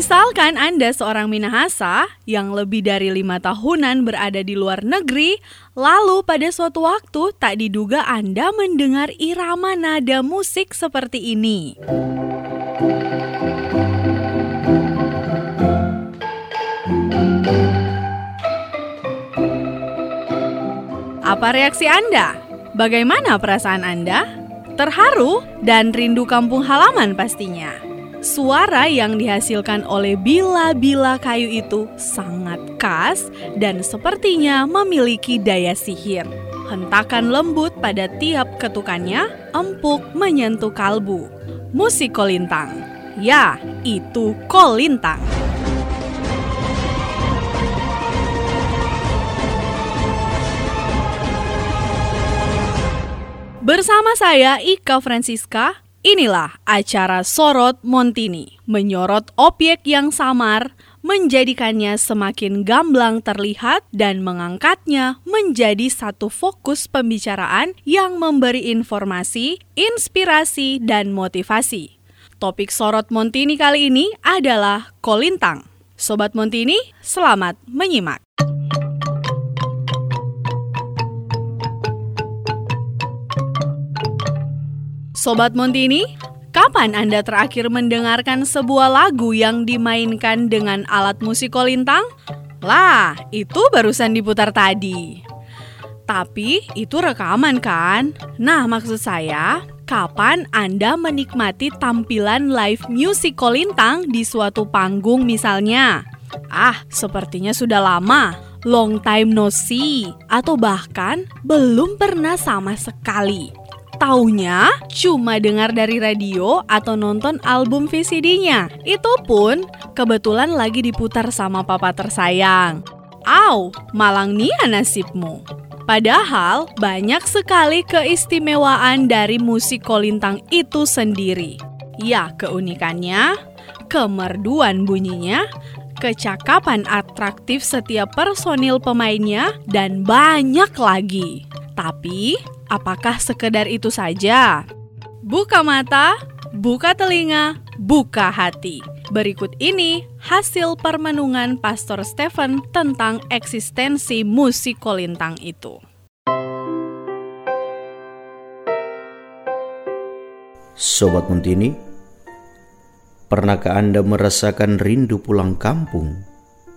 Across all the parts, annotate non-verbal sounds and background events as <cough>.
Misalkan Anda seorang Minahasa yang lebih dari lima tahunan berada di luar negeri, lalu pada suatu waktu tak diduga Anda mendengar irama nada musik seperti ini. Apa reaksi Anda? Bagaimana perasaan Anda? Terharu dan rindu kampung halaman pastinya. Suara yang dihasilkan oleh bila-bila kayu itu sangat khas dan sepertinya memiliki daya sihir. Hentakan lembut pada tiap ketukannya empuk menyentuh kalbu. Musik kolintang. Ya, itu kolintang. Bersama saya Ika Francisca, inilah acara Sorot Montini, menyorot objek yang samar, menjadikannya semakin gamblang terlihat dan mengangkatnya menjadi satu fokus pembicaraan yang memberi informasi, inspirasi, dan motivasi. Topik Sorot Montini kali ini adalah Kolintang. Sobat Montini, selamat menyimak. Sobat Montini, kapan Anda terakhir mendengarkan sebuah lagu yang dimainkan dengan alat musik kolintang? Lah, itu barusan diputar tadi. Tapi itu rekaman kan? Nah, maksud saya, kapan Anda menikmati tampilan live music kolintang di suatu panggung misalnya? Ah, sepertinya sudah lama, long time no see, atau bahkan belum pernah sama sekali. Taunya cuma dengar dari radio atau nonton album VCD-nya. Itu pun kebetulan lagi diputar sama papa tersayang. Au, malang nia nasibmu. Padahal banyak sekali keistimewaan dari musik kolintang itu sendiri. Ya, keunikannya, kemerduan bunyinya, kecakapan atraktif setiap personil pemainnya, dan banyak lagi. Tapi, apakah sekedar itu saja? Buka mata, buka telinga, buka hati. Berikut ini hasil permenungan Pastor Stephen tentang eksistensi musik kolintang itu. Sobat Muntini, pernahkah Anda merasakan rindu pulang kampung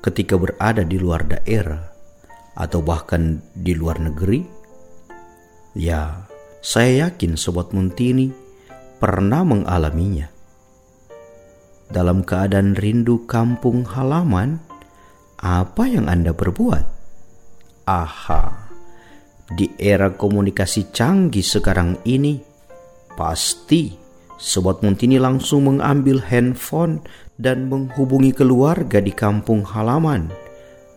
ketika berada di luar daerah atau bahkan di luar negeri? Ya, saya yakin Sobat Muntini pernah mengalaminya. Dalam keadaan rindu kampung halaman, apa yang Anda perbuat? Aha, di era komunikasi canggih sekarang ini, pasti Sobat Muntini langsung mengambil handphone dan menghubungi keluarga di kampung halaman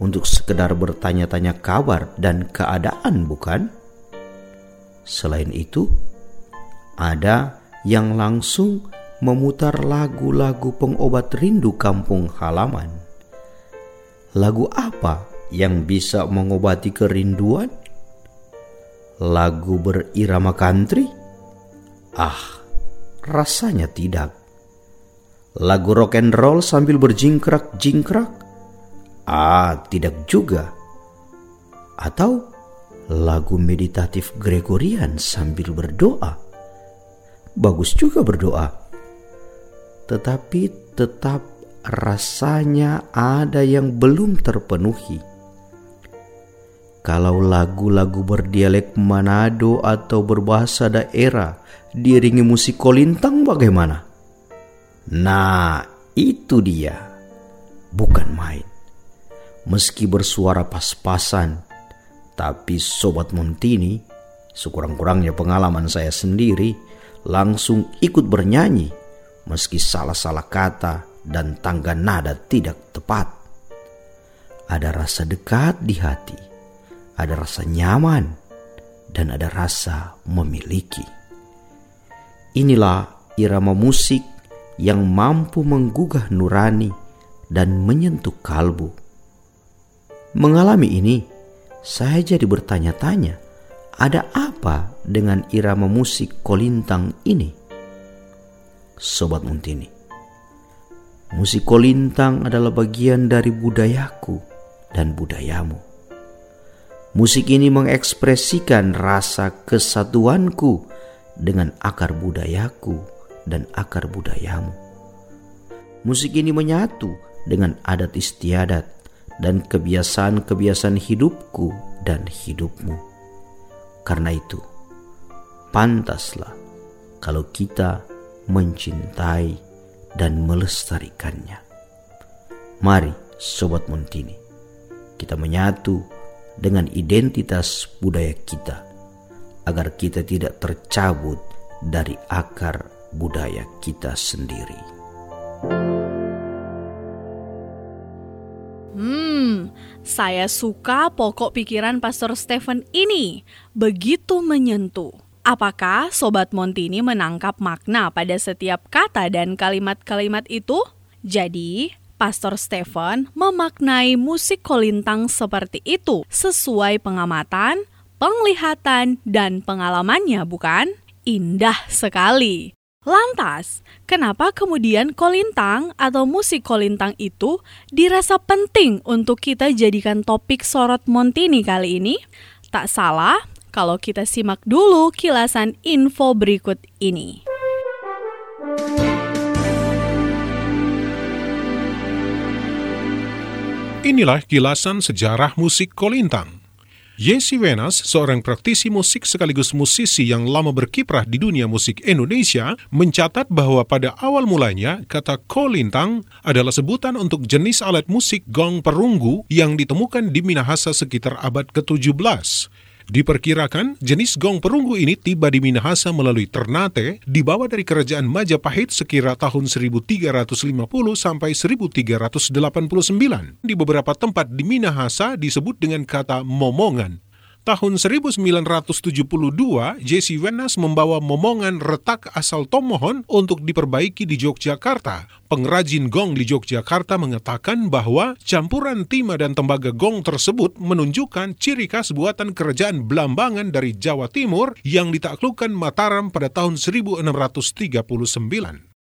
untuk sekedar bertanya-tanya kabar dan keadaan, bukan? Selain itu, ada yang langsung memutar lagu-lagu pengobat rindu kampung halaman. Lagu apa yang bisa mengobati kerinduan? Lagu berirama country? Ah, rasanya tidak. Lagu rock and roll sambil berjingkrak-jingkrak? Ah, tidak juga. Atau lagu meditatif Gregorian sambil berdoa. Bagus juga berdoa. Tetapi tetap rasanya ada yang belum terpenuhi. Kalau lagu-lagu berdialek Manado atau berbahasa daerah diiringi musik kolintang bagaimana? Nah, itu dia. Bukan main. Meski bersuara pas-pasan, tapi Sobat Montini, sekurang-kurangnya pengalaman saya sendiri, langsung ikut bernyanyi meski salah-salah kata dan tangga nada tidak tepat. Ada rasa dekat di hati, ada rasa nyaman, dan ada rasa memiliki. Inilah irama musik yang mampu menggugah nurani dan menyentuh kalbu. Mengalami ini, saya jadi bertanya-tanya, ada apa dengan irama musik kolintang ini? Sobat Muntini, Musik kolintang adalah bagian dari budayaku dan budayamu. Musik ini mengekspresikan rasa kesatuanku dengan akar budayaku dan akar budayamu. Musik ini menyatu dengan adat istiadat dan kebiasaan-kebiasaan hidupku dan hidupmu. Karena itu, pantaslah kalau kita mencintai dan melestarikannya. Mari, Sobat Montini, kita menyatu dengan identitas budaya kita agar kita tidak tercabut dari akar budaya kita sendiri. Saya suka pokok pikiran Pastor Stephen ini. Begitu menyentuh. Apakah Sobat Montini menangkap makna pada setiap kata dan kalimat-kalimat itu? Jadi, Pastor Stephen memaknai musik kolintang seperti itu sesuai pengamatan, penglihatan, dan pengalamannya, bukan? Indah sekali. Lantas, kenapa kemudian kolintang atau musik kolintang itu dirasa penting untuk kita jadikan topik sorot Montini kali ini? Tak salah, kalau kita simak dulu kilasan info berikut ini. Inilah kilasan sejarah musik kolintang. Yesi Wenas, seorang praktisi musik sekaligus musisi yang lama berkiprah di dunia musik Indonesia, mencatat bahwa pada awal mulanya kata kolintang adalah sebutan untuk jenis alat musik gong perunggu yang ditemukan di Minahasa sekitar abad ke-17. Diperkirakan jenis gong perunggu ini tiba di Minahasa melalui Ternate, dibawa dari kerajaan Majapahit sekira tahun 1350 sampai 1389. Di beberapa tempat di Minahasa disebut dengan kata momongan tahun 1972, Jesse Wenas membawa momongan retak asal Tomohon untuk diperbaiki di Yogyakarta. Pengrajin gong di Yogyakarta mengatakan bahwa campuran timah dan tembaga gong tersebut menunjukkan ciri khas buatan kerajaan Blambangan dari Jawa Timur yang ditaklukkan Mataram pada tahun 1639.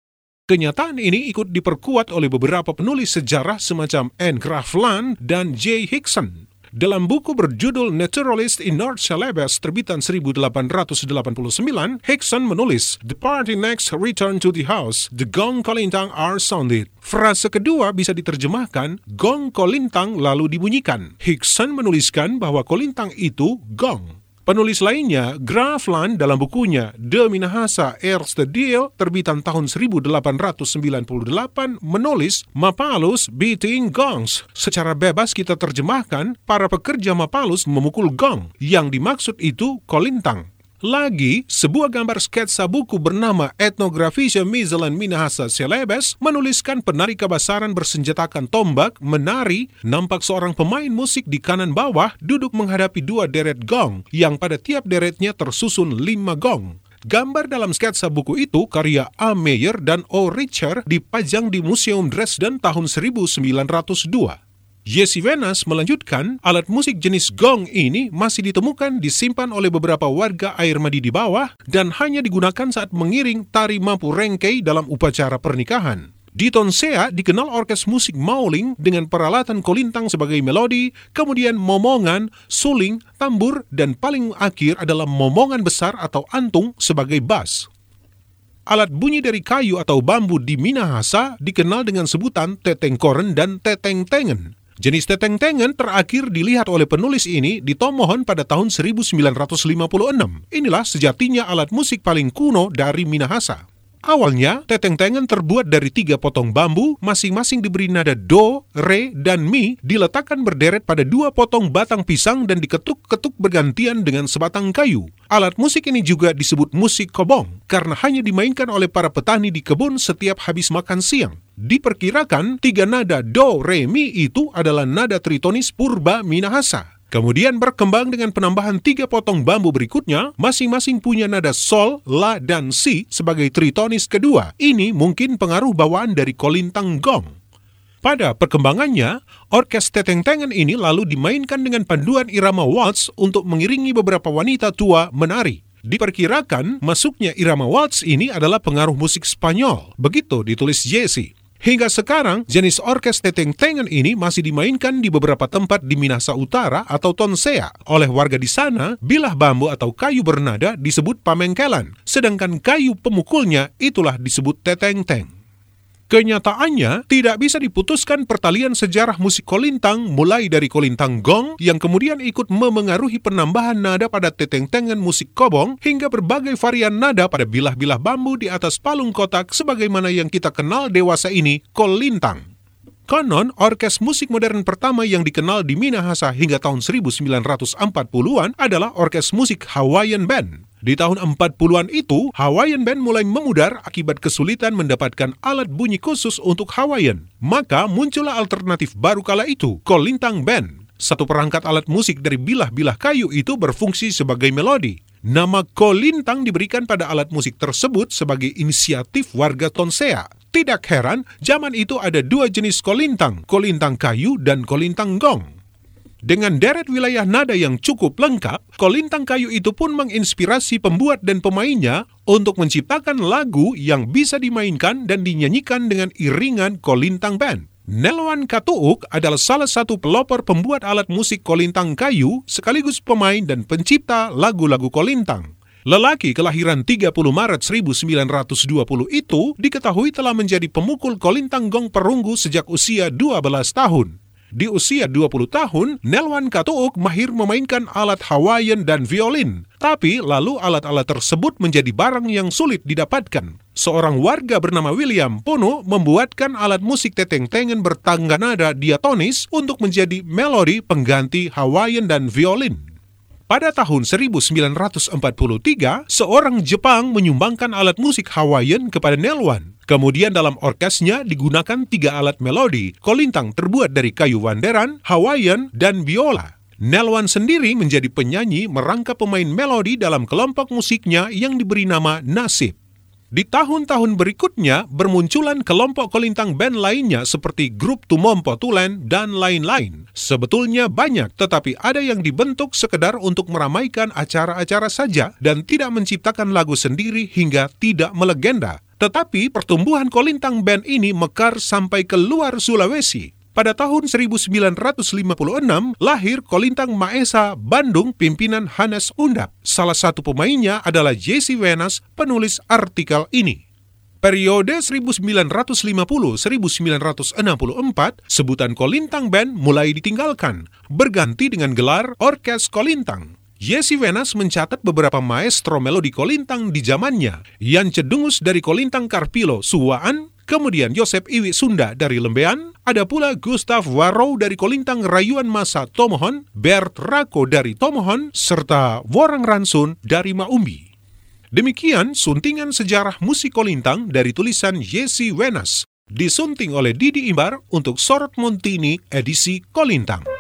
Kenyataan ini ikut diperkuat oleh beberapa penulis sejarah semacam Anne Graafland dan J. Hickson. Dalam buku berjudul Naturalist in North Celebes terbitan 1889, Hickson menulis, The party next return to the house, the gong kolintang are sounded. Frase kedua bisa diterjemahkan, gong kolintang lalu dibunyikan. Hickson menuliskan bahwa kolintang itu gong. Penulis lainnya, Grafland dalam bukunya The Minahasa Erste Deal terbitan tahun 1898 menulis Mapalus beating gongs. Secara bebas kita terjemahkan, para pekerja Mapalus memukul gong. Yang dimaksud itu kolintang. Lagi, sebuah gambar sketsa buku bernama Ethnographische Miselan Minahasa Celebes menuliskan penari kabasaran bersenjatakan tombak, menari, nampak seorang pemain musik di kanan bawah duduk menghadapi dua deret gong, yang pada tiap deretnya tersusun lima gong. Gambar dalam sketsa buku itu karya A. Meyer dan O. Richer dipajang di Museum Dresden tahun 1902. Jesse Venas melanjutkan, alat musik jenis gong ini masih ditemukan disimpan oleh beberapa warga air madi di bawah dan hanya digunakan saat mengiring tari mampu rengkei dalam upacara pernikahan. Di Tonsea dikenal orkes musik mauling dengan peralatan kolintang sebagai melodi, kemudian momongan, suling, tambur, dan paling akhir adalah momongan besar atau antung sebagai bass. Alat bunyi dari kayu atau bambu di Minahasa dikenal dengan sebutan tetengkoren dan teteng-tengen. Jenis teteng-tengen terakhir dilihat oleh penulis ini di Tomohon pada tahun 1956. Inilah sejatinya alat musik paling kuno dari Minahasa. Awalnya, teteng-tengen terbuat dari tiga potong bambu, masing-masing diberi nada do, re, dan mi, diletakkan berderet pada dua potong batang pisang dan diketuk-ketuk bergantian dengan sebatang kayu. Alat musik ini juga disebut musik kobong, karena hanya dimainkan oleh para petani di kebun setiap habis makan siang. Diperkirakan, tiga nada do, re, mi itu adalah nada tritonis purba Minahasa. Kemudian berkembang dengan penambahan tiga potong bambu berikutnya, masing-masing punya nada sol, la, dan si sebagai tritonis kedua. Ini mungkin pengaruh bawaan dari kolintang gong. Pada perkembangannya, orkes teteng-tengen ini lalu dimainkan dengan panduan irama waltz untuk mengiringi beberapa wanita tua menari. Diperkirakan masuknya irama waltz ini adalah pengaruh musik Spanyol. Begitu ditulis Jesse. Hingga sekarang, jenis orkes teteng-tengan ini masih dimainkan di beberapa tempat di Minahasa Utara atau Tonsea. Oleh warga di sana, bilah bambu atau kayu bernada disebut pamengkelan, sedangkan kayu pemukulnya itulah disebut teteng-teng. Kenyataannya, tidak bisa diputuskan pertalian sejarah musik kolintang mulai dari kolintang gong yang kemudian ikut memengaruhi penambahan nada pada teteng-tengan musik kobong hingga berbagai varian nada pada bilah-bilah bambu di atas palung kotak sebagaimana yang kita kenal dewasa ini, kolintang. Konon, orkes musik modern pertama yang dikenal di Minahasa hingga tahun 1940-an adalah orkes musik Hawaiian Band. Di tahun 40-an itu, Hawaiian Band mulai memudar akibat kesulitan mendapatkan alat bunyi khusus untuk Hawaiian. Maka muncullah alternatif baru kala itu, Kolintang Band. Satu perangkat alat musik dari bilah-bilah kayu itu berfungsi sebagai melodi. Nama kolintang diberikan pada alat musik tersebut sebagai inisiatif warga Tonsea. Tidak heran, zaman itu ada dua jenis kolintang, kolintang kayu dan kolintang gong. Dengan deret wilayah nada yang cukup lengkap, kolintang kayu itu pun menginspirasi pembuat dan pemainnya untuk menciptakan lagu yang bisa dimainkan dan dinyanyikan dengan iringan kolintang band. Nelwan Katuuk adalah salah satu pelopor pembuat alat musik kolintang kayu sekaligus pemain dan pencipta lagu-lagu kolintang. Lelaki kelahiran 30 Maret 1920 itu diketahui telah menjadi pemukul kolintang gong perunggu sejak usia 12 tahun. Di usia 20 tahun, Nelwan Katuuk mahir memainkan alat Hawaiian dan violin. Tapi lalu alat-alat tersebut menjadi barang yang sulit didapatkan. Seorang warga bernama William Pono membuatkan alat musik teteng-tengen bertangga nada diatonis untuk menjadi melodi pengganti Hawaiian dan violin. Pada tahun 1943, seorang Jepang menyumbangkan alat musik Hawaiian kepada Nelwan. Kemudian dalam orkesnya digunakan tiga alat melodi, kolintang terbuat dari kayu wanderan, Hawaiian, dan biola. Nelwan sendiri menjadi penyanyi merangkap pemain melodi dalam kelompok musiknya yang diberi nama Nasib. Di tahun-tahun berikutnya, bermunculan kelompok kolintang band lainnya seperti grup Tumompo Tulen dan lain-lain. Sebetulnya banyak, tetapi ada yang dibentuk sekedar untuk meramaikan acara-acara saja dan tidak menciptakan lagu sendiri hingga tidak melegenda. Tetapi pertumbuhan kolintang band ini mekar sampai ke luar Sulawesi. Pada tahun 1956, lahir Kolintang Maesa Bandung pimpinan Hanes Undap. Salah satu pemainnya adalah Jesse Wenas, penulis artikel ini. Periode 1950-1964, sebutan Kolintang Band mulai ditinggalkan, berganti dengan gelar Orkes Kolintang. Jesse Wenas mencatat beberapa maestro melodi kolintang di zamannya, Yan Cedungus dari kolintang Karpilo, Suwaan, Kemudian Yosep Iwi Sunda dari Lembean, ada pula Gustav Warrow dari Kolintang Rayuan Masa Tomohon, Bert Rako dari Tomohon, serta Worang Ransun dari Maumbi. Demikian suntingan sejarah musik kolintang dari tulisan Yesi Wenas, disunting oleh Didi Imbar untuk Sorot Montini edisi Kolintang.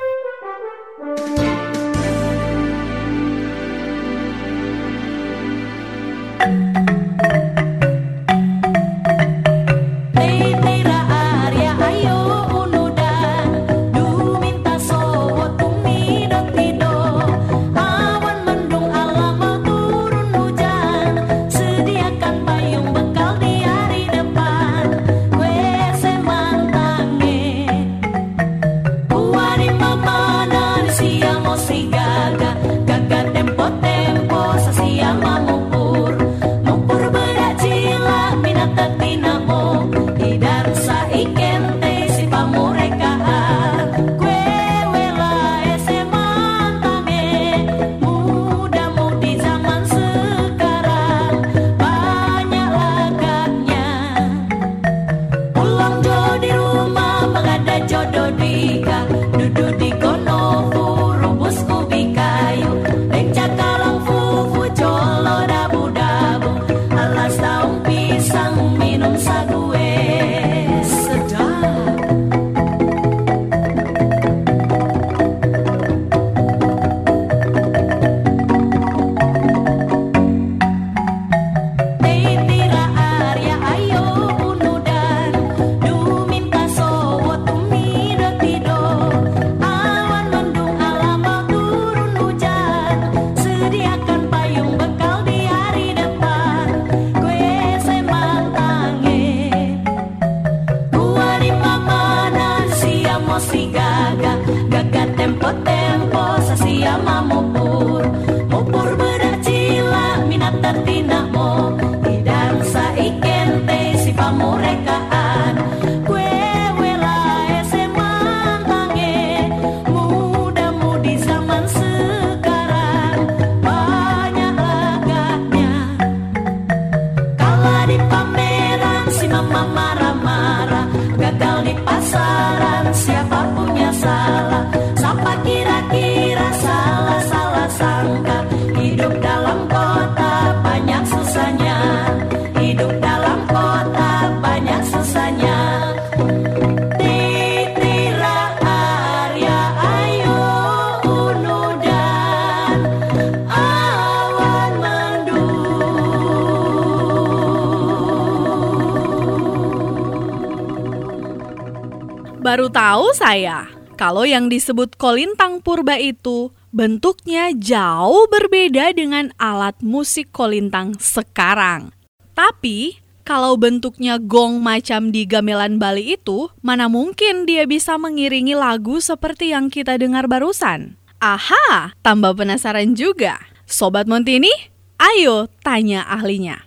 Baru tahu saya, kalau yang disebut kolintang purba itu bentuknya jauh berbeda dengan alat musik kolintang sekarang. Tapi, kalau bentuknya gong macam di gamelan Bali itu, mana mungkin dia bisa mengiringi lagu seperti yang kita dengar barusan? Aha, tambah penasaran juga. Sobat Montini, ayo tanya ahlinya.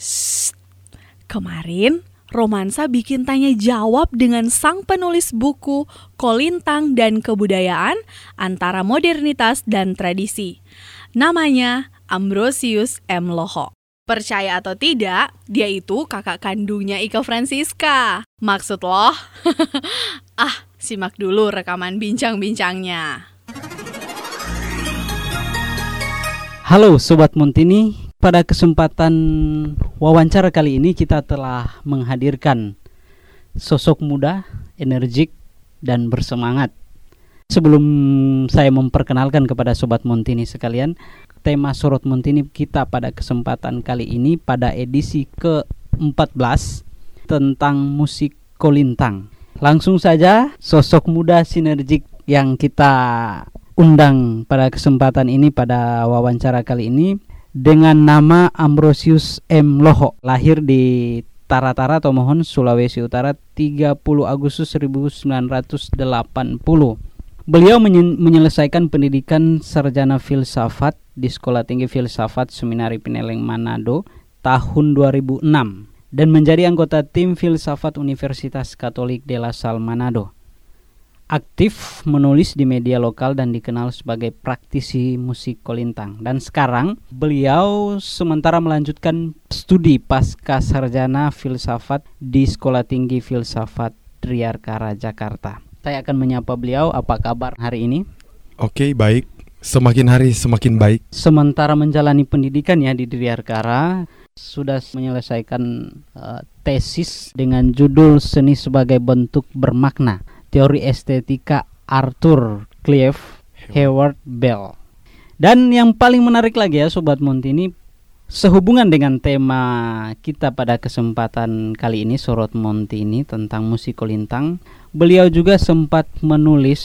Shh, kemarin Romansa bikin tanya jawab dengan sang penulis buku Kolintang dan Kebudayaan antara modernitas dan tradisi. Namanya Ambrosius M. Loho. Percaya atau tidak, dia itu kakak kandungnya Ika Francisca. Maksud loh? <laughs> ah, simak dulu rekaman bincang-bincangnya. Halo Sobat Montini, pada kesempatan wawancara kali ini kita telah menghadirkan sosok muda, energik, dan bersemangat. Sebelum saya memperkenalkan kepada Sobat Montini sekalian, tema Sorot Montini kita pada kesempatan kali ini pada edisi ke-14 tentang musik kolintang. Langsung saja sosok muda sinergik yang kita undang pada kesempatan ini pada wawancara kali ini dengan nama Ambrosius M. Loho, lahir di Taratara atau Mohon, Sulawesi Utara 30 Agustus 1980. Beliau menyelesaikan pendidikan sarjana filsafat di Sekolah Tinggi Filsafat Seminari Peneleng Manado tahun 2006 dan menjadi anggota tim filsafat Universitas Katolik de la Salle Manado aktif menulis di media lokal dan dikenal sebagai praktisi musik kolintang. Dan sekarang beliau sementara melanjutkan studi pasca sarjana filsafat di Sekolah Tinggi Filsafat Triarkara Jakarta. Saya akan menyapa beliau, apa kabar hari ini? Oke, baik. Semakin hari semakin baik. Sementara menjalani pendidikan ya di Triarkara, sudah menyelesaikan uh, tesis dengan judul Seni sebagai bentuk bermakna teori estetika Arthur Clive Howard Bell. Dan yang paling menarik lagi ya Sobat Montini Sehubungan dengan tema kita pada kesempatan kali ini Sorot Montini tentang musik kolintang Beliau juga sempat menulis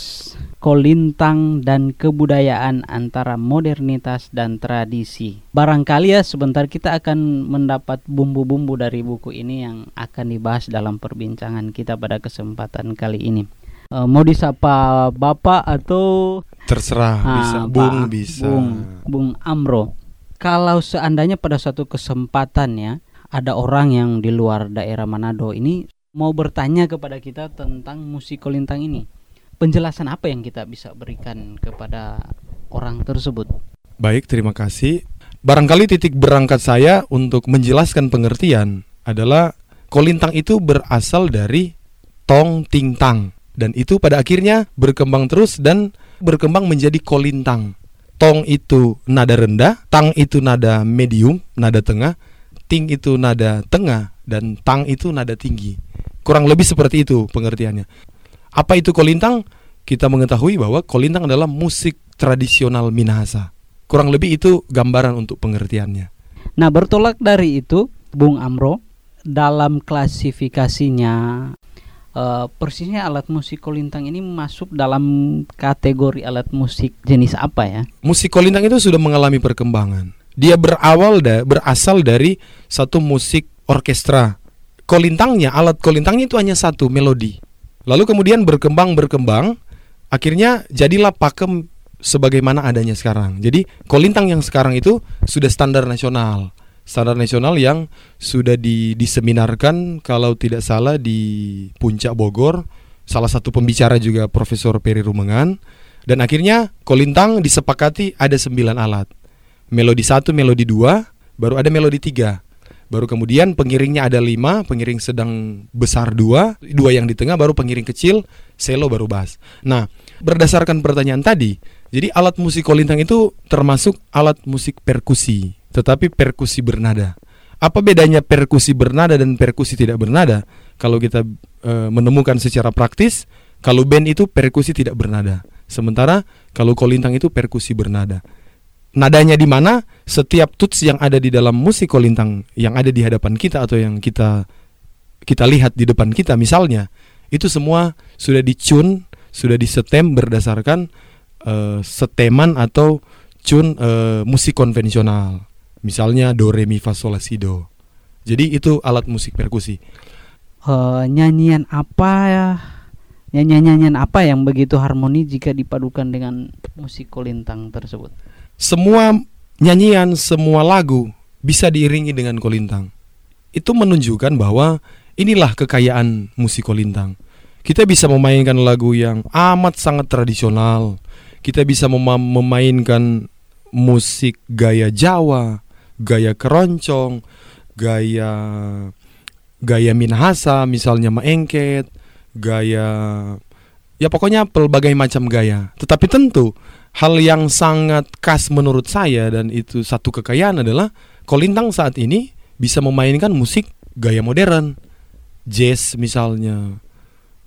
kolintang dan kebudayaan antara modernitas dan tradisi. Barangkali ya sebentar kita akan mendapat bumbu-bumbu dari buku ini yang akan dibahas dalam perbincangan kita pada kesempatan kali ini. Uh, mau disapa bapak atau? Terserah uh, bisa. Bung bisa. Bung bung amro kalau seandainya pada suatu kesempatan ya ada orang yang di luar daerah Manado ini mau bertanya kepada kita tentang musik kolintang ini penjelasan apa yang kita bisa berikan kepada orang tersebut? Baik terima kasih. Barangkali titik berangkat saya untuk menjelaskan pengertian adalah kolintang itu berasal dari tong ting tang. Dan itu pada akhirnya berkembang terus dan berkembang menjadi kolintang. Tong itu nada rendah, tang itu nada medium, nada tengah, ting itu nada tengah, dan tang itu nada tinggi. Kurang lebih seperti itu pengertiannya. Apa itu kolintang? Kita mengetahui bahwa kolintang adalah musik tradisional Minahasa. Kurang lebih itu gambaran untuk pengertiannya. Nah, bertolak dari itu, Bung Amro, dalam klasifikasinya uh, persisnya alat musik kolintang ini masuk dalam kategori alat musik jenis apa ya? Musik kolintang itu sudah mengalami perkembangan. Dia berawal da berasal dari satu musik orkestra. Kolintangnya, alat kolintangnya itu hanya satu melodi. Lalu kemudian berkembang berkembang, akhirnya jadilah pakem sebagaimana adanya sekarang. Jadi kolintang yang sekarang itu sudah standar nasional standar nasional yang sudah diseminarkan kalau tidak salah di Puncak Bogor. Salah satu pembicara juga Profesor Peri Rumengan. Dan akhirnya Kolintang disepakati ada sembilan alat. Melodi satu, melodi dua, baru ada melodi tiga. Baru kemudian pengiringnya ada lima, pengiring sedang besar dua, dua yang di tengah, baru pengiring kecil, selo baru bass. Nah, berdasarkan pertanyaan tadi, jadi alat musik kolintang itu termasuk alat musik perkusi tetapi perkusi bernada. Apa bedanya perkusi bernada dan perkusi tidak bernada? Kalau kita e, menemukan secara praktis, kalau band itu perkusi tidak bernada. Sementara kalau kolintang itu perkusi bernada. Nadanya di mana? Setiap tuts yang ada di dalam musik kolintang yang ada di hadapan kita atau yang kita kita lihat di depan kita misalnya, itu semua sudah dicun, sudah disetem berdasarkan uh, seteman atau cun uh, musik konvensional. Misalnya do re mi fa sol la si do. Jadi itu alat musik perkusi. Uh, nyanyian apa ya? Nyanyian-nyanyian apa yang begitu harmoni jika dipadukan dengan musik kolintang tersebut? Semua nyanyian, semua lagu bisa diiringi dengan kolintang. Itu menunjukkan bahwa inilah kekayaan musik kolintang. Kita bisa memainkan lagu yang amat sangat tradisional. Kita bisa memainkan musik gaya Jawa, gaya keroncong, gaya gaya Minahasa misalnya maengket, gaya ya pokoknya pelbagai macam gaya. Tetapi tentu hal yang sangat khas menurut saya dan itu satu kekayaan adalah Kolintang saat ini bisa memainkan musik gaya modern, jazz misalnya,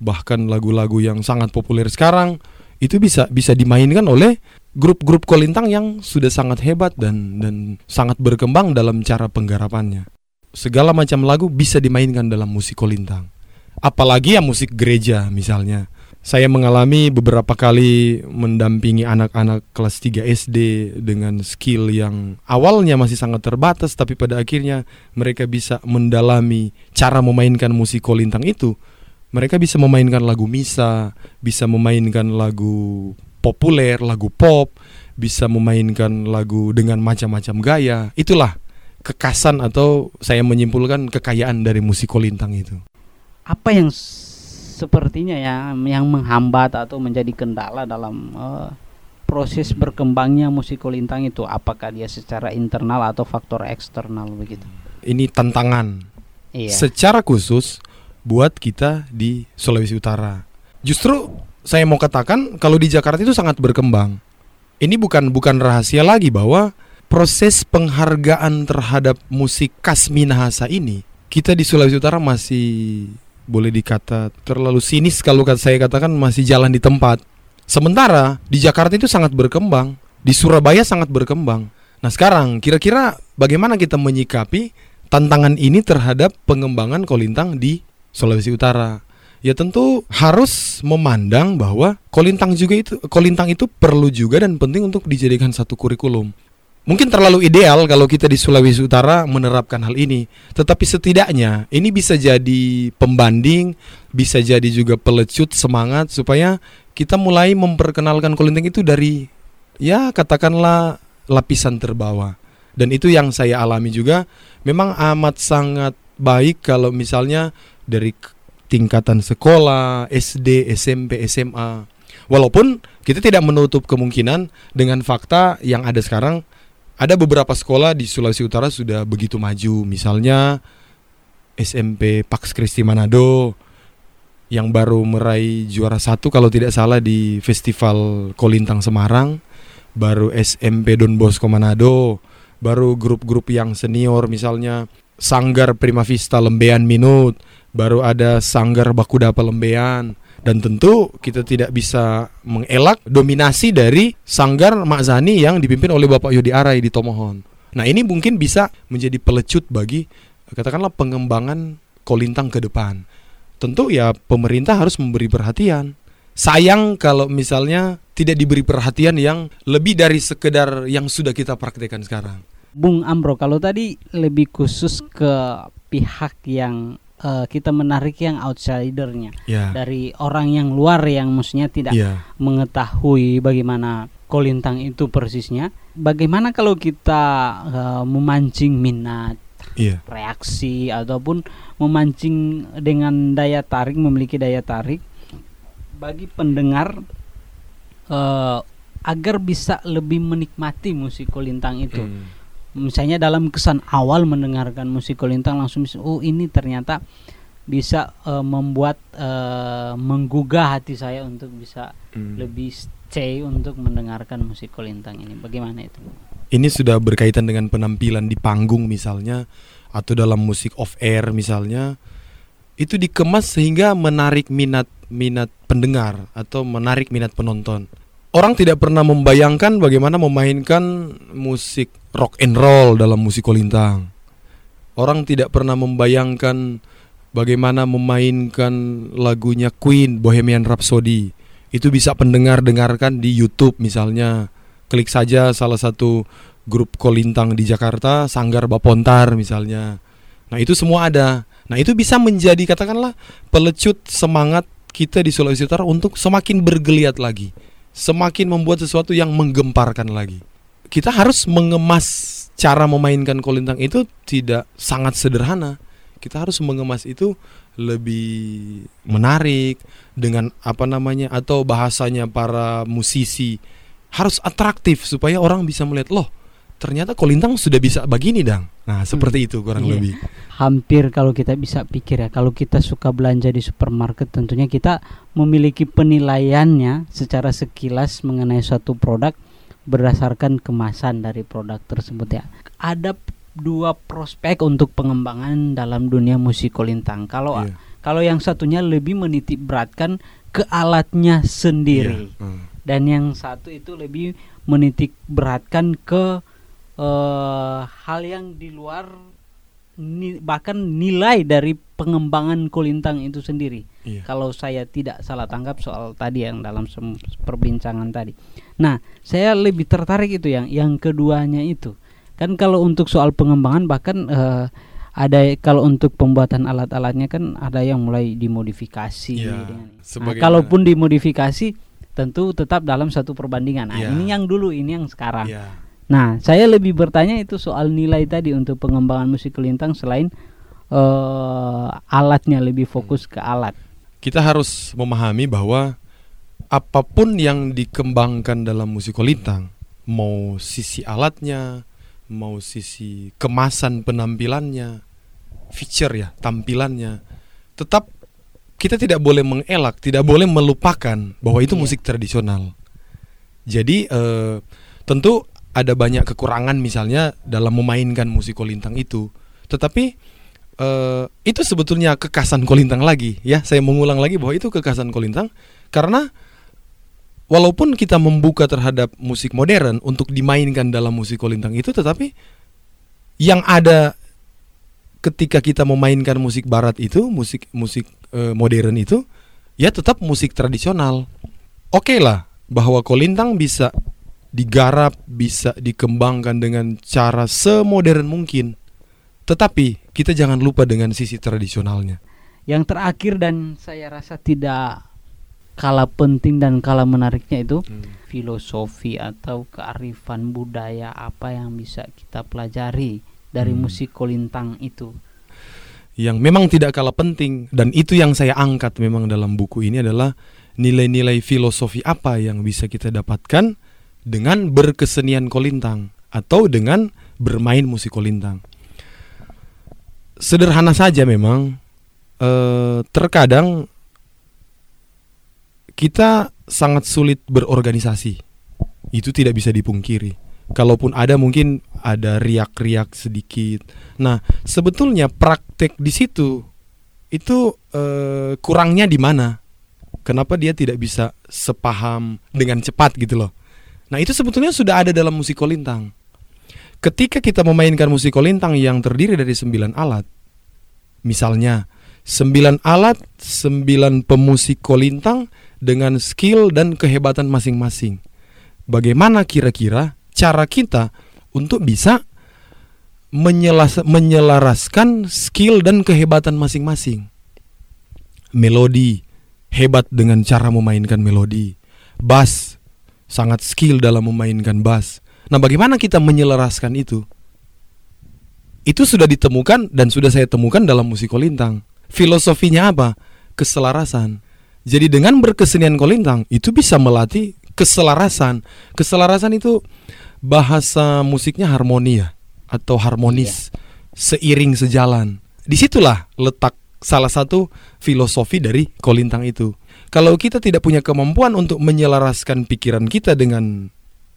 bahkan lagu-lagu yang sangat populer sekarang itu bisa bisa dimainkan oleh grup-grup kolintang yang sudah sangat hebat dan dan sangat berkembang dalam cara penggarapannya. Segala macam lagu bisa dimainkan dalam musik kolintang. Apalagi ya musik gereja misalnya. Saya mengalami beberapa kali mendampingi anak-anak kelas 3 SD dengan skill yang awalnya masih sangat terbatas tapi pada akhirnya mereka bisa mendalami cara memainkan musik kolintang itu. Mereka bisa memainkan lagu misa, bisa memainkan lagu populer, lagu pop, bisa memainkan lagu dengan macam-macam gaya. Itulah kekasan atau saya menyimpulkan kekayaan dari musik kolintang itu. Apa yang sepertinya ya yang menghambat atau menjadi kendala dalam uh, proses berkembangnya musik kolintang itu apakah dia secara internal atau faktor eksternal begitu? Ini tantangan. Iya. Secara khusus buat kita di Sulawesi Utara. Justru saya mau katakan kalau di Jakarta itu sangat berkembang. Ini bukan bukan rahasia lagi bahwa proses penghargaan terhadap musik khas Minahasa ini kita di Sulawesi Utara masih boleh dikata terlalu sinis kalau saya katakan masih jalan di tempat. Sementara di Jakarta itu sangat berkembang, di Surabaya sangat berkembang. Nah sekarang kira-kira bagaimana kita menyikapi tantangan ini terhadap pengembangan kolintang di Sulawesi Utara? ya tentu harus memandang bahwa kolintang juga itu kolintang itu perlu juga dan penting untuk dijadikan satu kurikulum. Mungkin terlalu ideal kalau kita di Sulawesi Utara menerapkan hal ini, tetapi setidaknya ini bisa jadi pembanding, bisa jadi juga pelecut semangat supaya kita mulai memperkenalkan kolintang itu dari ya katakanlah lapisan terbawah. Dan itu yang saya alami juga memang amat sangat baik kalau misalnya dari tingkatan sekolah, SD, SMP, SMA. Walaupun kita tidak menutup kemungkinan dengan fakta yang ada sekarang, ada beberapa sekolah di Sulawesi Utara sudah begitu maju. Misalnya SMP Pax Christi Manado yang baru meraih juara satu kalau tidak salah di Festival Kolintang Semarang, baru SMP Don Bosco Manado, baru grup-grup yang senior misalnya Sanggar Prima Vista Lembean Minut, baru ada Sanggar Bakuda Pelembean dan tentu kita tidak bisa mengelak dominasi dari Sanggar Makzani yang dipimpin oleh Bapak Yudi Arai di Tomohon. Nah, ini mungkin bisa menjadi pelecut bagi katakanlah pengembangan kolintang ke depan. Tentu ya pemerintah harus memberi perhatian. Sayang kalau misalnya tidak diberi perhatian yang lebih dari sekedar yang sudah kita praktekkan sekarang. Bung Ambro, kalau tadi lebih khusus ke pihak yang uh, kita menarik yang outsidernya yeah. dari orang yang luar yang maksudnya tidak yeah. mengetahui bagaimana kolintang itu persisnya. Bagaimana kalau kita uh, memancing minat, yeah. reaksi ataupun memancing dengan daya tarik, memiliki daya tarik bagi pendengar uh, agar bisa lebih menikmati musik kolintang itu. Mm misalnya dalam kesan awal mendengarkan musik kolintang langsung oh ini ternyata bisa uh, membuat uh, menggugah hati saya untuk bisa hmm. lebih stay untuk mendengarkan musik kolintang ini. Bagaimana itu? Ini sudah berkaitan dengan penampilan di panggung misalnya atau dalam musik off air misalnya itu dikemas sehingga menarik minat minat pendengar atau menarik minat penonton orang tidak pernah membayangkan bagaimana memainkan musik rock and roll dalam musik kolintang. Orang tidak pernah membayangkan bagaimana memainkan lagunya Queen Bohemian Rhapsody. Itu bisa pendengar dengarkan di YouTube misalnya. Klik saja salah satu grup kolintang di Jakarta, Sanggar Bapontar misalnya. Nah, itu semua ada. Nah, itu bisa menjadi katakanlah pelecut semangat kita di Sulawesi Utara untuk semakin bergeliat lagi, semakin membuat sesuatu yang menggemparkan lagi. Kita harus mengemas cara memainkan kolintang itu tidak sangat sederhana. Kita harus mengemas itu lebih menarik dengan apa namanya atau bahasanya para musisi harus atraktif supaya orang bisa melihat loh ternyata kolintang sudah bisa begini dang. Nah seperti itu kurang Iya. lebih. hampir kalau kita bisa pikir ya kalau kita suka belanja di supermarket tentunya kita memiliki penilaiannya secara sekilas mengenai suatu produk berdasarkan kemasan dari produk tersebut ya ada dua prospek untuk pengembangan dalam dunia musik kolintang kalau Iya. kalau yang satunya lebih menitik beratkan ke alatnya sendiri Iya. Hmm. dan yang satu itu lebih menitik beratkan ke eh, hal yang di luar ni- bahkan nilai dari pengembangan kolintang itu sendiri. Iya. Kalau saya tidak salah tangkap soal tadi yang dalam perbincangan tadi. Nah, saya lebih tertarik itu yang yang keduanya itu. Kan kalau untuk soal pengembangan bahkan eh, ada kalau untuk pembuatan alat-alatnya kan ada yang mulai dimodifikasi Iya, Nah, kalaupun dimodifikasi tentu tetap dalam satu perbandingan. Nah, Iya. ini yang dulu, ini yang sekarang. Iya. Nah, saya lebih bertanya itu soal nilai tadi untuk pengembangan musik kelintang selain eh, alatnya lebih fokus ke alat. Kita harus memahami bahwa apa pun yang dikembangkan dalam musik kolintang, mau sisi alatnya, mau sisi kemasan penampilannya, feature ya, tampilannya, tetap kita tidak boleh mengelak, tidak boleh melupakan bahwa itu Iya. musik tradisional. Jadi eh, tentu ada banyak kekurangan misalnya dalam memainkan musik kolintang itu, tetapi eh, itu sebetulnya kekasan kolintang lagi ya. Saya mengulang lagi bahwa itu kekasan kolintang karena walaupun kita membuka terhadap musik modern untuk dimainkan dalam musik kolintang itu, tetapi yang ada ketika kita memainkan musik barat itu, musik musik eh, modern itu, ya tetap musik tradisional. Oke lah bahwa kolintang bisa digarap, bisa dikembangkan dengan cara semodern mungkin. Tetapi kita jangan lupa dengan sisi tradisionalnya. Yang terakhir dan saya rasa tidak kalah penting dan kalah menariknya itu filosofi atau kearifan budaya apa yang bisa kita pelajari dari Hmm. musik kolintang itu. Yang memang tidak kalah penting dan itu yang saya angkat memang dalam buku ini adalah nilai-nilai filosofi apa yang bisa kita dapatkan dengan berkesenian kolintang atau dengan bermain musik kolintang. Sederhana saja memang eh, terkadang kita sangat sulit berorganisasi. Itu tidak bisa dipungkiri. Kalaupun ada mungkin ada riak-riak sedikit. Nah, sebetulnya praktek di situ itu eh, kurangnya di mana? Kenapa dia tidak bisa sepaham dengan cepat gitu loh? Nah, itu sebetulnya sudah ada dalam musik kolintang. Ketika kita memainkan musik kolintang yang terdiri dari sembilan alat, misalnya sembilan alat, sembilan pemusik kolintang dengan skill dan kehebatan masing-masing. Bagaimana kira-kira cara kita untuk bisa menyelas- menyelaraskan skill dan kehebatan masing-masing? Melodi hebat dengan cara memainkan melodi, bass sangat skill dalam memainkan bass. Nah, bagaimana kita menyelaraskan itu? Itu sudah ditemukan dan sudah saya temukan dalam musik kolintang. Filosofinya apa? Keselarasan. Jadi dengan berkesenian kolintang itu bisa melatih keselarasan. Keselarasan itu bahasa musiknya harmoni ya atau harmonis, seiring sejalan. Di situlah letak salah satu filosofi dari kolintang itu. Kalau kita tidak punya kemampuan untuk menyelaraskan pikiran kita dengan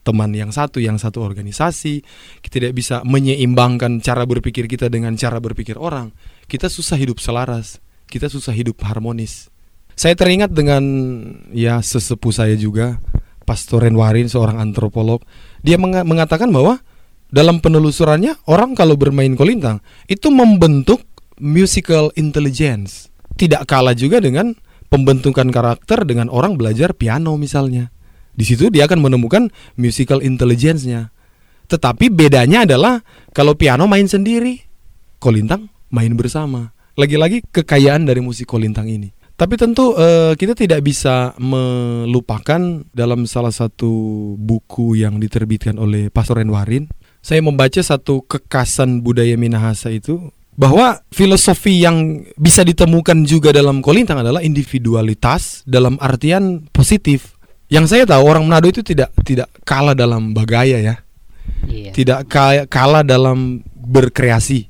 teman yang satu, yang satu organisasi, kita tidak bisa menyeimbangkan cara berpikir kita dengan cara berpikir orang, kita susah hidup selaras, kita susah hidup harmonis. Saya teringat dengan ya sesepuh saya juga, Pastor Renwarin, seorang antropolog, dia menga- mengatakan bahwa dalam penelusurannya orang kalau bermain kolintang itu membentuk musical intelligence. Tidak kalah juga dengan pembentukan karakter dengan orang belajar piano misalnya. Di situ dia akan menemukan musical intelligence-nya. Tetapi bedanya adalah kalau piano main sendiri, kolintang main bersama. Lagi-lagi kekayaan dari musik kolintang ini. Tapi tentu uh, kita tidak bisa melupakan dalam salah satu buku yang diterbitkan oleh Pastor Enwarin, saya membaca satu kekasan budaya Minahasa itu bahwa filosofi yang bisa ditemukan juga dalam kolintang adalah individualitas dalam artian positif. Yang saya tahu orang Manado itu tidak tidak kalah dalam bagaya ya. Iya. Tidak kalah dalam berkreasi.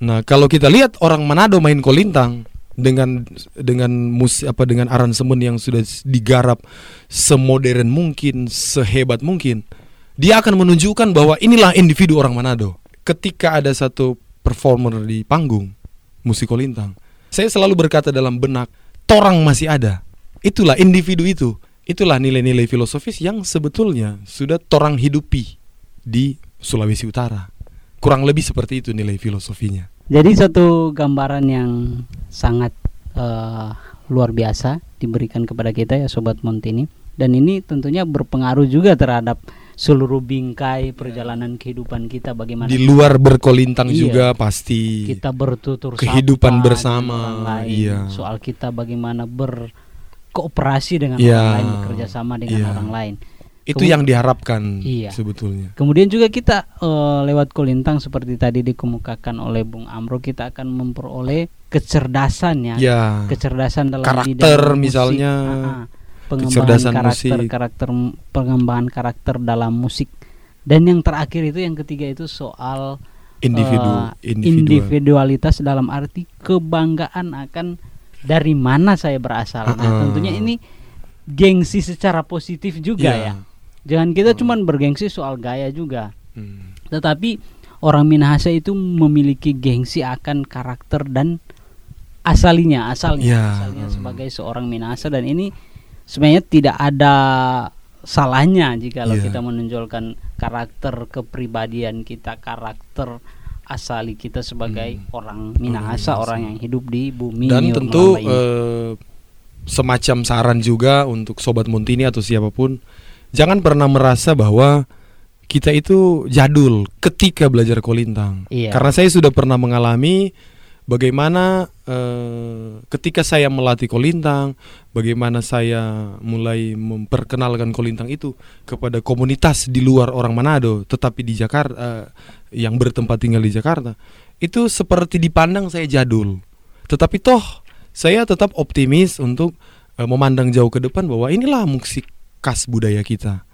Nah, kalau kita lihat orang Manado main kolintang dengan dengan mus apa dengan aransemen yang sudah digarap semodern mungkin, sehebat mungkin, dia akan menunjukkan bahwa inilah individu orang Manado. Ketika ada satu performer di panggung musik kolintang, saya selalu berkata dalam benak, torang masih ada. Itulah individu itu. Itulah nilai-nilai filosofis yang sebetulnya sudah torang hidupi di Sulawesi Utara. Kurang lebih seperti itu nilai filosofinya. Jadi satu gambaran yang sangat uh, luar biasa diberikan kepada kita ya sobat Montini dan ini tentunya berpengaruh juga terhadap seluruh bingkai perjalanan kehidupan kita bagaimana di luar berkolintang iya, juga pasti kita bertutur kehidupan bersama lain, iya. soal kita bagaimana berkooperasi dengan iya, orang lain bekerja sama dengan iya. orang lain itu Kemud yang diharapkan iya. sebetulnya. Kemudian juga kita uh, lewat kolintang seperti tadi dikemukakan oleh Bung Amro kita akan memperoleh kecerdasan ya, ya. kecerdasan dalam karakter misalnya, pengembangan karakter, musik. karakter pengembangan karakter dalam musik. Dan yang terakhir itu yang ketiga itu soal individu, uh, individual. individualitas dalam arti kebanggaan akan dari mana saya berasal. Uh -uh. Nah, tentunya ini gengsi secara positif juga yeah. ya Jangan kita hmm. cuman bergengsi soal gaya juga. Hmm. Tetapi orang Minahasa itu memiliki gengsi akan karakter dan asalinya, asalnya, yeah. asalnya sebagai seorang Minahasa dan ini sebenarnya tidak ada salahnya jika yeah. kita menonjolkan karakter kepribadian kita, karakter asali kita sebagai hmm. orang Minahasa, orang, orang yang hidup di bumi dan tentu uh, semacam saran juga untuk sobat Montini atau siapa pun jangan pernah merasa bahwa kita itu jadul ketika belajar kolintang. Iya. Karena saya sudah pernah mengalami bagaimana ketika saya melatih kolintang, bagaimana saya mulai memperkenalkan kolintang itu kepada komunitas di luar orang Manado, tetapi di Jakarta eh, yang bertempat tinggal di Jakarta, itu seperti dipandang saya jadul. Tetapi toh saya tetap optimis untuk eh, memandang jauh ke depan bahwa inilah musik khas budaya kita.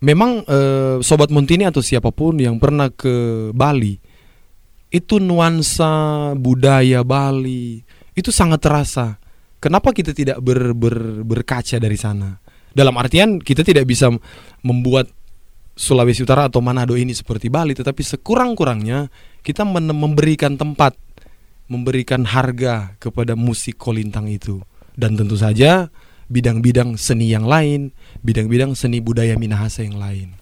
Memang eh, sobat Montini atau siapa pun yang pernah ke Bali itu nuansa budaya Bali itu sangat terasa. Kenapa kita tidak ber, ber, berkaca dari sana? Dalam artian kita tidak bisa membuat Sulawesi Utara atau Manado ini seperti Bali, tetapi sekurang-kurangnya kita memberikan tempat, memberikan harga kepada musik kolintang itu. Dan tentu saja bidang-bidang seni yang lain, bidang-bidang seni budaya Minahasa yang lain.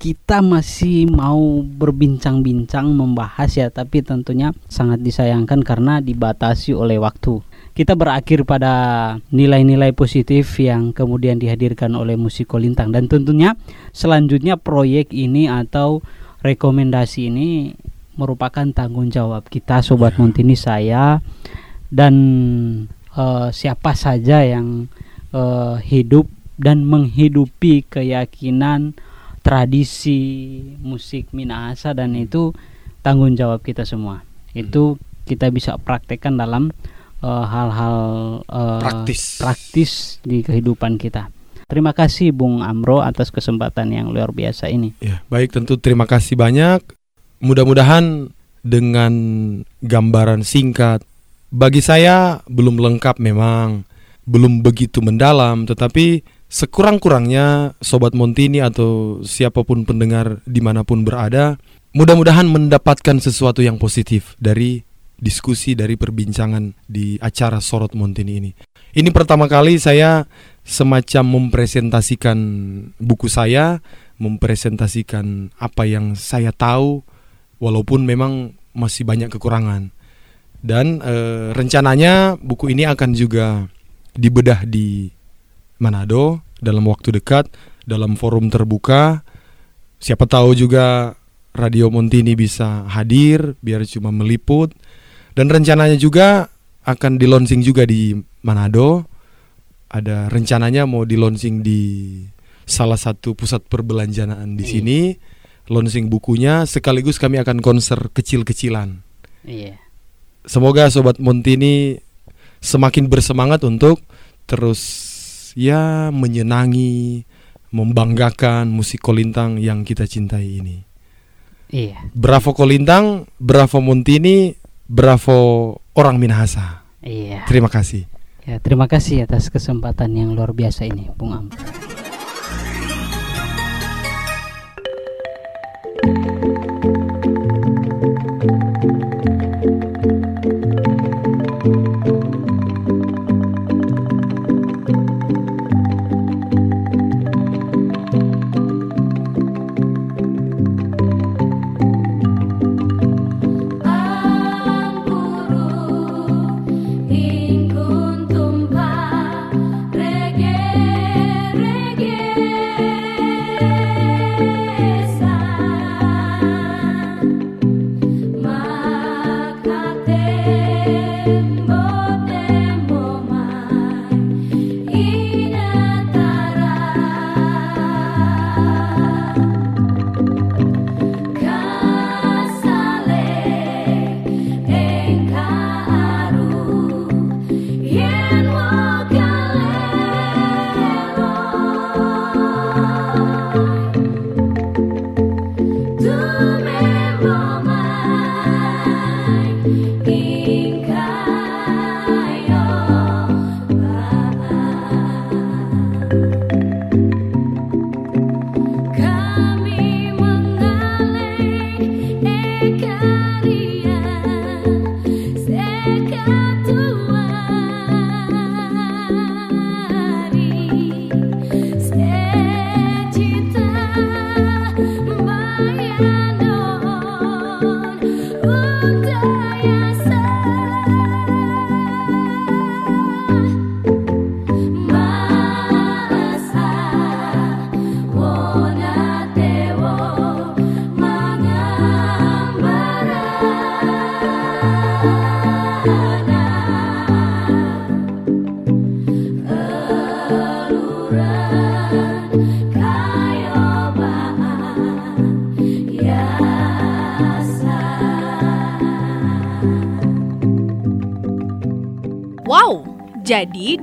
Kita masih mau berbincang-bincang membahas ya, tapi tentunya sangat disayangkan karena dibatasi oleh waktu. Kita berakhir pada nilai-nilai positif yang kemudian dihadirkan oleh musik kolintang dan tentunya selanjutnya proyek ini atau rekomendasi ini merupakan tanggung jawab kita sobat ya. Montini saya dan uh, siapa saja yang uh, hidup dan menghidupi keyakinan tradisi musik Minahasa dan itu tanggung jawab kita semua. Itu kita bisa praktekkan dalam eh, hal-hal uh, uh, praktis. praktis di kehidupan kita. Terima kasih Bung Amro atas kesempatan yang luar biasa ini. Ya, baik tentu terima kasih banyak. Mudah-mudahan dengan gambaran singkat bagi saya belum lengkap memang belum begitu mendalam, tetapi sekurang-kurangnya Sobat Montini atau siapa pun pendengar di mana pun berada, mudah-mudahan mendapatkan sesuatu yang positif dari diskusi, dari perbincangan di acara Sorot Montini ini. Ini pertama kali saya semacam mempresentasikan buku saya, mempresentasikan apa yang saya tahu, walaupun memang masih banyak kekurangan. Dan eh, rencananya buku ini akan juga dibedah di Manado dalam waktu dekat dalam forum terbuka. Siapa tahu juga Radio Montini bisa hadir biar cuma meliput dan rencananya juga akan di launching juga di Manado. Ada rencananya mau di launching di salah satu pusat perbelanjaan di sini. Launching bukunya sekaligus kami akan konser kecil-kecilan. Iya. Semoga sobat Montini semakin bersemangat untuk terus ya menyenangi, membanggakan musik kolintang yang kita cintai ini. Iya. Bravo Kolintang, bravo Montini, bravo orang Minahasa. Iya. Terima kasih. Ya, terima kasih atas kesempatan yang luar biasa ini, Bung Am.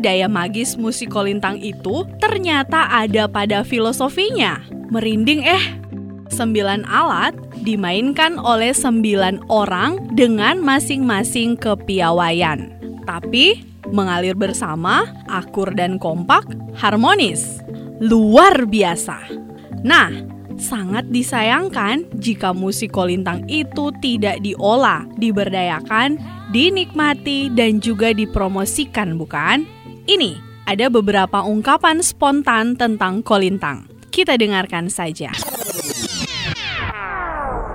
Daya magis musik kolintang itu ternyata ada pada filosofinya. Merinding eh. Sembilan alat dimainkan oleh sembilan orang dengan masing-masing kepiawaian. Tapi mengalir bersama, akur dan kompak, harmonis. Luar biasa. Nah, sangat disayangkan jika musik kolintang itu tidak diolah, diberdayakan, dinikmati, dan juga dipromosikan, bukan? Ini ada beberapa ungkapan spontan tentang kolintang. Kita dengarkan saja.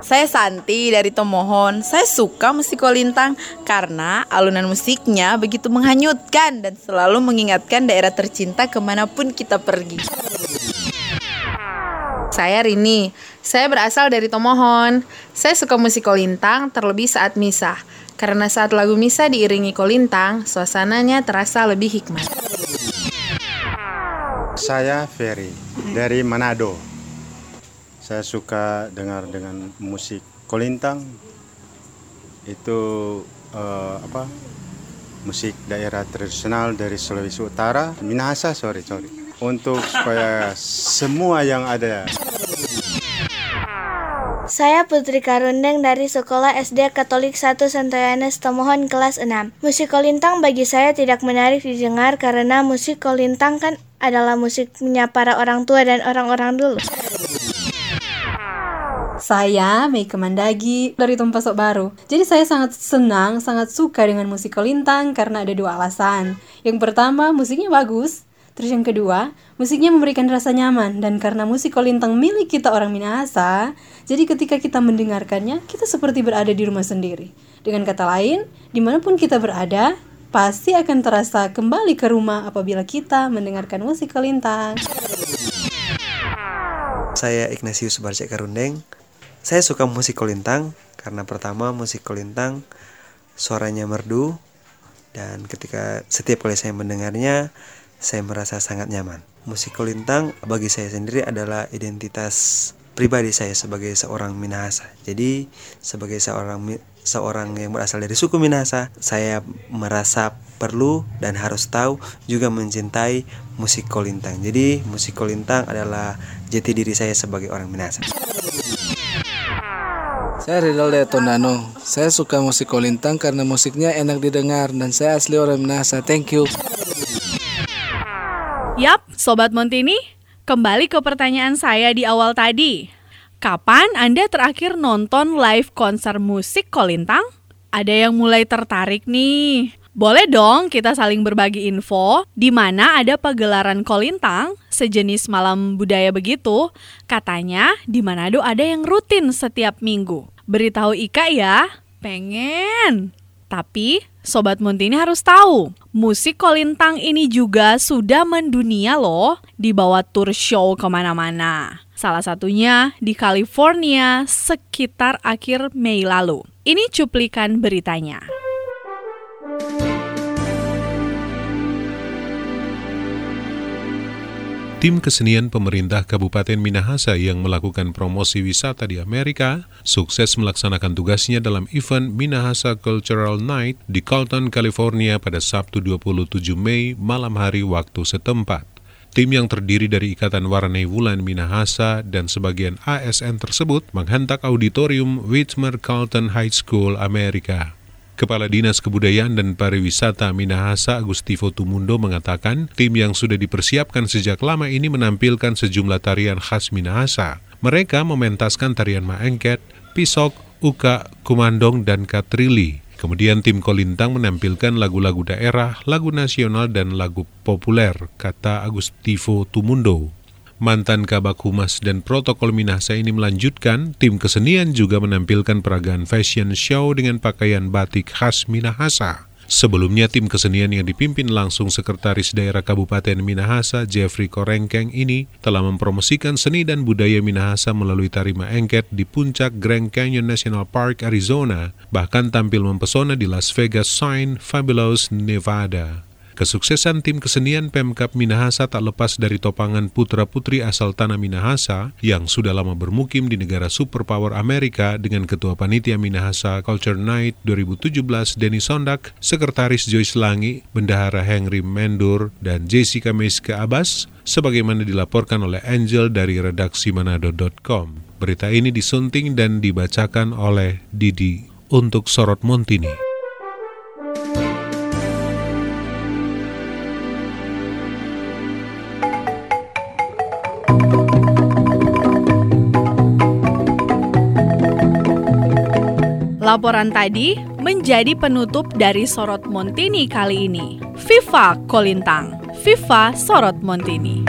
Saya Santi dari Tomohon. Saya suka musik kolintang karena alunan musiknya begitu menghanyutkan dan selalu mengingatkan daerah tercinta ke mana pun kita pergi. Saya Rini. Saya berasal dari Tomohon. Saya suka musik kolintang terlebih saat misa. Karena saat lagu misa diiringi kolintang, suasananya terasa lebih hikmat. Saya Ferry dari Manado. Saya suka dengar dengan musik kolintang. Itu eh, apa? Musik daerah tradisional dari Sulawesi Utara, Minahasa, sorry, sorry. Untuk supaya semua yang ada Saya Putri Karundeng dari Sekolah SD Katolik 1 Santo Tomohon kelas 6. Musik kolintang bagi saya tidak menarik didengar karena musik kolintang kan adalah musiknya para orang tua dan orang-orang dulu. Saya Meika Mandagi dari Tumpasok Baru. Jadi saya sangat senang, sangat suka dengan musik kolintang karena ada dua alasan. Yang pertama, musiknya bagus. Terus yang kedua, musiknya memberikan rasa nyaman dan karena musik kolintang milik kita orang Minahasa, jadi ketika kita mendengarkannya, kita seperti berada di rumah sendiri. Dengan kata lain, di mana pun kita berada, pasti akan terasa kembali ke rumah apabila kita mendengarkan musik kolintang. Saya Ignatius Barcek Karundeng. Saya suka musik kolintang karena pertama musik kolintang suaranya merdu dan ketika setiap kali saya mendengarnya saya merasa sangat nyaman. Musik kolintang bagi saya sendiri adalah identitas pribadi saya sebagai seorang Minahasa. Jadi sebagai seorang seorang yang berasal dari suku Minahasa, saya merasa perlu dan harus tahu juga mencintai musik kolintang. Jadi musik kolintang adalah jati diri saya sebagai orang Minahasa. Saya Rinaldo Tondano. Saya suka musik kolintang karena musiknya enak didengar dan saya asli orang Minahasa. Thank you. Yap, Sobat Montini, kembali ke pertanyaan saya di awal tadi. Kapan Anda terakhir nonton live konser musik kolintang? Ada yang mulai tertarik nih. Boleh dong kita saling berbagi info di mana ada pagelaran kolintang sejenis malam budaya begitu. Katanya di Manado ada yang rutin setiap minggu. Beritahu Ika ya. Pengen. Tapi Sobat Montini harus tahu, musik kolintang ini juga sudah mendunia loh, dibawa tour show ke mana-mana. Salah satunya di California sekitar akhir Mei lalu. Ini cuplikan beritanya. Tim kesenian pemerintah Kabupaten Minahasa yang melakukan promosi wisata di Amerika sukses melaksanakan tugasnya dalam event Minahasa Cultural Night di Carlton, California pada Sabtu 27 Mei malam hari waktu setempat. Tim yang terdiri dari Ikatan Warnai Wulan Minahasa dan sebagian ASN tersebut menghentak auditorium Whitmer Carlton High School, Amerika. Kepala Dinas Kebudayaan dan Pariwisata Minahasa Agustivo Tumundo mengatakan tim yang sudah dipersiapkan sejak lama ini menampilkan sejumlah tarian khas Minahasa. Mereka mementaskan tarian maengket, pisok, uka, kumandong, dan katrili. Kemudian tim Kolintang menampilkan lagu-lagu daerah, lagu nasional, dan lagu populer, kata Agustivo Tumundo. Mantan Kabak Humas dan Protokol Minahasa ini melanjutkan, tim kesenian juga menampilkan peragaan fashion show dengan pakaian batik khas Minahasa. Sebelumnya tim kesenian yang dipimpin langsung Sekretaris Daerah Kabupaten Minahasa Jeffrey Korengkeng ini telah mempromosikan seni dan budaya Minahasa melalui tari maengket di puncak Grand Canyon National Park, Arizona, bahkan tampil mempesona di Las Vegas Sign Fabulous, Nevada. Kesuksesan tim kesenian Pemkap Minahasa tak lepas dari topangan putra-putri asal tanah Minahasa yang sudah lama bermukim di negara superpower Amerika dengan Ketua Panitia Minahasa Culture Night 2017 Denny Sondak, Sekretaris Joyce Langi, Bendahara Henry Mendur, dan Jessica Meiske Abbas, sebagaimana dilaporkan oleh Angel dari redaksi manado.com. Berita ini disunting dan dibacakan oleh Didi untuk Sorot Montini. Laporan tadi menjadi penutup dari Sorot Montini kali ini. Viva Kolintang, Viva Sorot Montini.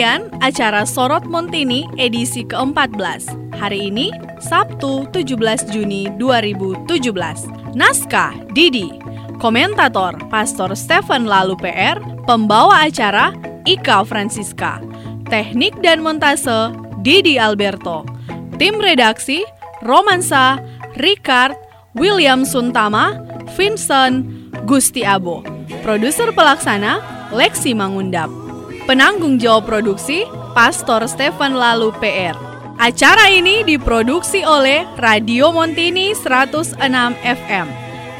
Demikian acara Sorot Montini edisi ke-14. Hari ini, Sabtu 17 Juni 2017. Naskah Didi. Komentator Pastor Stephen Lalu PR. Pembawa acara Ika Francisca. Teknik dan montase Didi Alberto. Tim redaksi Romansa Ricard, William Suntama, Vincent, Gusti Abo. Produser pelaksana Lexi Mangundap. Penanggung jawab produksi Pastor Stephen Lalu PR. Acara ini diproduksi oleh Radio Montini 106 FM.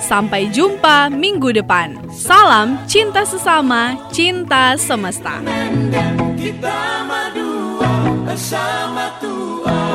Sampai jumpa minggu depan. Salam cinta sesama, cinta semesta. Kita berdua bersama Tuhan